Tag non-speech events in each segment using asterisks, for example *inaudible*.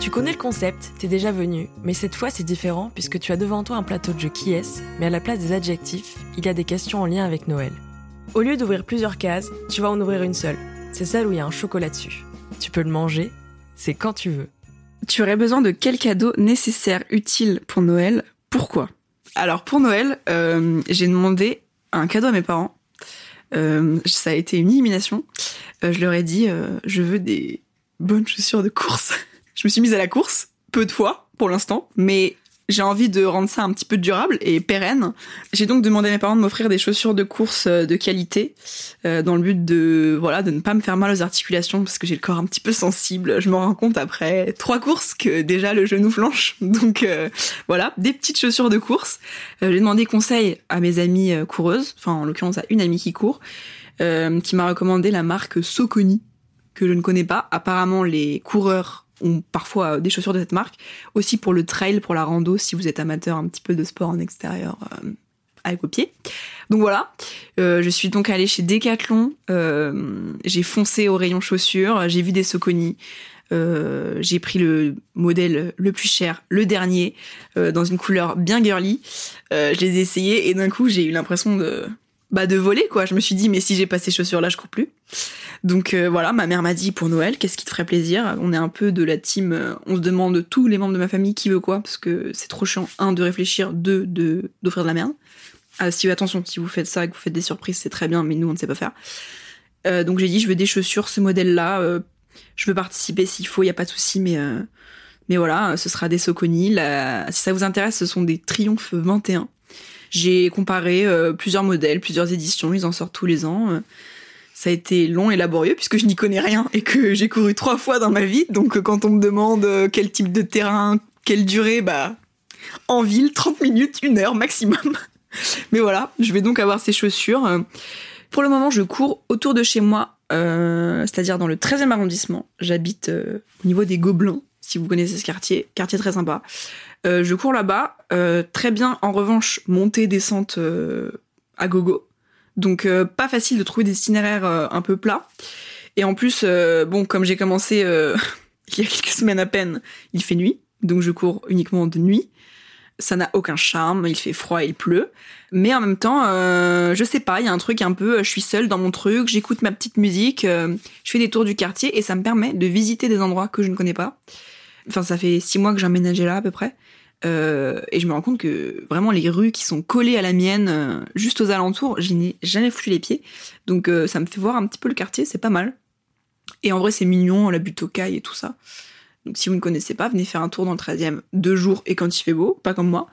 Tu connais le concept, t'es déjà venu, mais cette fois c'est différent puisque tu as devant toi un plateau de jeu qui est, mais à la place des adjectifs, il y a des questions en lien avec Noël. Au lieu d'ouvrir plusieurs cases, tu vas en ouvrir une seule. C'est celle où il y a un chocolat dessus. Tu peux le manger, c'est quand tu veux. Tu aurais besoin de quel cadeau nécessaire, utile pour Noël? Pourquoi? Alors pour Noël, euh, j'ai demandé un cadeau à mes parents. Euh, ça a été une élimination. Euh, je leur ai dit, je veux des bonnes chaussures de course. *laughs* je me suis mise à la course, peu de fois pour l'instant, mais j'ai envie de rendre ça un petit peu durable et pérenne. J'ai donc demandé à mes parents de m'offrir des chaussures de course euh, de qualité, euh, dans le but de voilà de ne pas me faire mal aux articulations parce que j'ai le corps un petit peu sensible. Je me rends compte après trois courses que déjà le genou flanche. *laughs* Donc euh, voilà, des petites chaussures de course. j'ai demandé conseil à mes amies coureuses, enfin en l'occurrence à une amie qui court, qui m'a recommandé la marque Soconi que je ne connais pas. Apparemment les coureurs ont parfois des chaussures de cette marque. Aussi pour le trail, pour la rando, si vous êtes amateur un petit peu de sport en extérieur euh, avec vos pieds. Donc voilà, euh, je suis donc allée chez Decathlon, euh, j'ai foncé au rayon chaussures, j'ai vu des Soconi, j'ai pris le modèle le plus cher, le dernier, dans une couleur bien girly. je les ai essayés et d'un coup j'ai eu l'impression de bah de voler quoi. Je me suis dit mais si j'ai pas ces chaussures là, je cours plus. Donc euh, voilà, ma mère m'a dit pour Noël, qu'est-ce qui te ferait plaisir? On est un peu de la team, euh, on se demande tous les membres de ma famille qui veut quoi, parce que c'est trop chiant, un, de réfléchir, deux, de d'offrir de la merde. Ah, si attention, si vous faites ça que vous faites des surprises, c'est très bien, mais nous on ne sait pas faire. Euh, donc j'ai dit, je veux des chaussures, ce modèle-là, je veux participer s'il faut, il y a pas de souci, mais mais voilà, ce sera des Soconi. Si ça vous intéresse, ce sont des Triomphe 21. J'ai comparé plusieurs modèles, plusieurs éditions, ils en sortent tous les ans. Ça a été long et laborieux puisque je n'y connais rien et que j'ai couru trois fois dans ma vie. Donc quand on me demande euh, quel type de terrain, quelle durée, bah en ville, 30 minutes, une heure maximum. *laughs* Mais voilà, je vais donc avoir ces chaussures. Pour le moment, je cours autour de chez moi, euh, c'est-à-dire dans le 13e arrondissement. J'habite euh, au niveau des Gobelins, si vous connaissez ce quartier. Quartier très sympa. je cours là-bas. très bien, en revanche, montée, descente à gogo. Donc euh, pas facile de trouver des itinéraires euh, un peu plats. Et en plus, euh, bon, comme j'ai commencé *laughs* il y a quelques semaines à peine, il fait nuit, donc je cours uniquement de nuit. Ça n'a aucun charme, il fait froid il pleut. Mais en même temps, je sais pas, il y a un truc un peu, je suis seule dans mon truc, j'écoute ma petite musique, je fais des tours du quartier et ça me permet de visiter des endroits que je ne connais pas. Enfin, ça fait six mois que j'ai emménagé là à peu près. Euh, et je me rends compte que vraiment les rues qui sont collées à la mienne, euh, juste aux alentours, j'y n'ai jamais foutu les pieds. Donc euh, ça me fait voir un petit peu le quartier, c'est pas mal. Et en vrai, c'est mignon, la butte aux cailles et tout ça. Donc si vous ne connaissez pas, venez faire un tour dans le 13e deux jours et quand il fait beau, pas comme moi.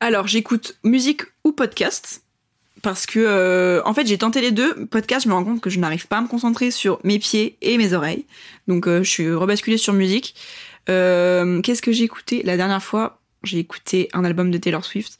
Alors j'écoute musique ou podcast. Parce que en fait j'ai tenté les deux. Podcast, je me rends compte que je n'arrive pas à me concentrer sur mes pieds et mes oreilles. Donc je suis rebasculée sur musique. Qu'est-ce que j'ai écouté? La dernière fois j'ai écouté un album de Taylor Swift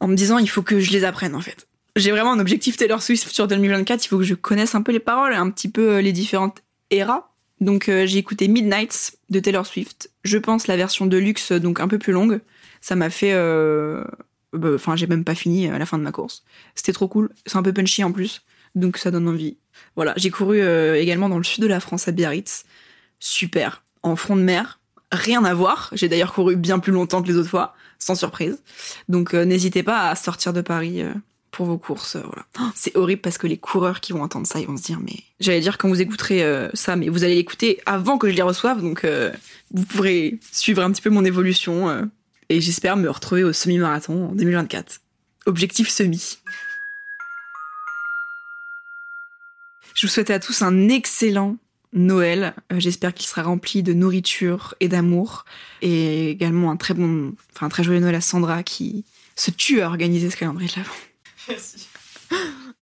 en me disant il faut que je les apprenne en fait. J'ai vraiment un objectif Taylor Swift sur 2024, il faut que je connaisse un peu les paroles, un petit peu euh, les différentes eras. Donc euh, j'ai écouté Midnights de Taylor Swift. Je pense la version de luxe donc un peu plus longue. Ça m'a fait euh, bah, enfin j'ai même pas fini à la fin de ma course. C'était trop cool, c'est un peu punchy en plus. Donc ça donne envie. Voilà, j'ai couru également dans le sud de la France à Biarritz. Super, en front de mer, rien à voir. J'ai d'ailleurs couru bien plus longtemps que les autres fois, sans surprise. Donc euh, n'hésitez pas à sortir de Paris euh, pour vos courses. Euh, voilà. Oh, c'est horrible parce que les coureurs qui vont entendre ça, ils vont se dire mais j'allais dire quand vous écouterez ça, mais vous allez l'écouter avant que je les reçoive, donc vous pourrez suivre un petit peu mon évolution et j'espère me retrouver au semi-marathon en 2024. Objectif semi. Je vous souhaite à tous un excellent Noël. Euh, j'espère qu'il sera rempli de nourriture et d'amour. Et également un très bon, enfin un très joyeux Noël à Sandra qui se tue à organiser ce calendrier de l'avant. Merci. *laughs*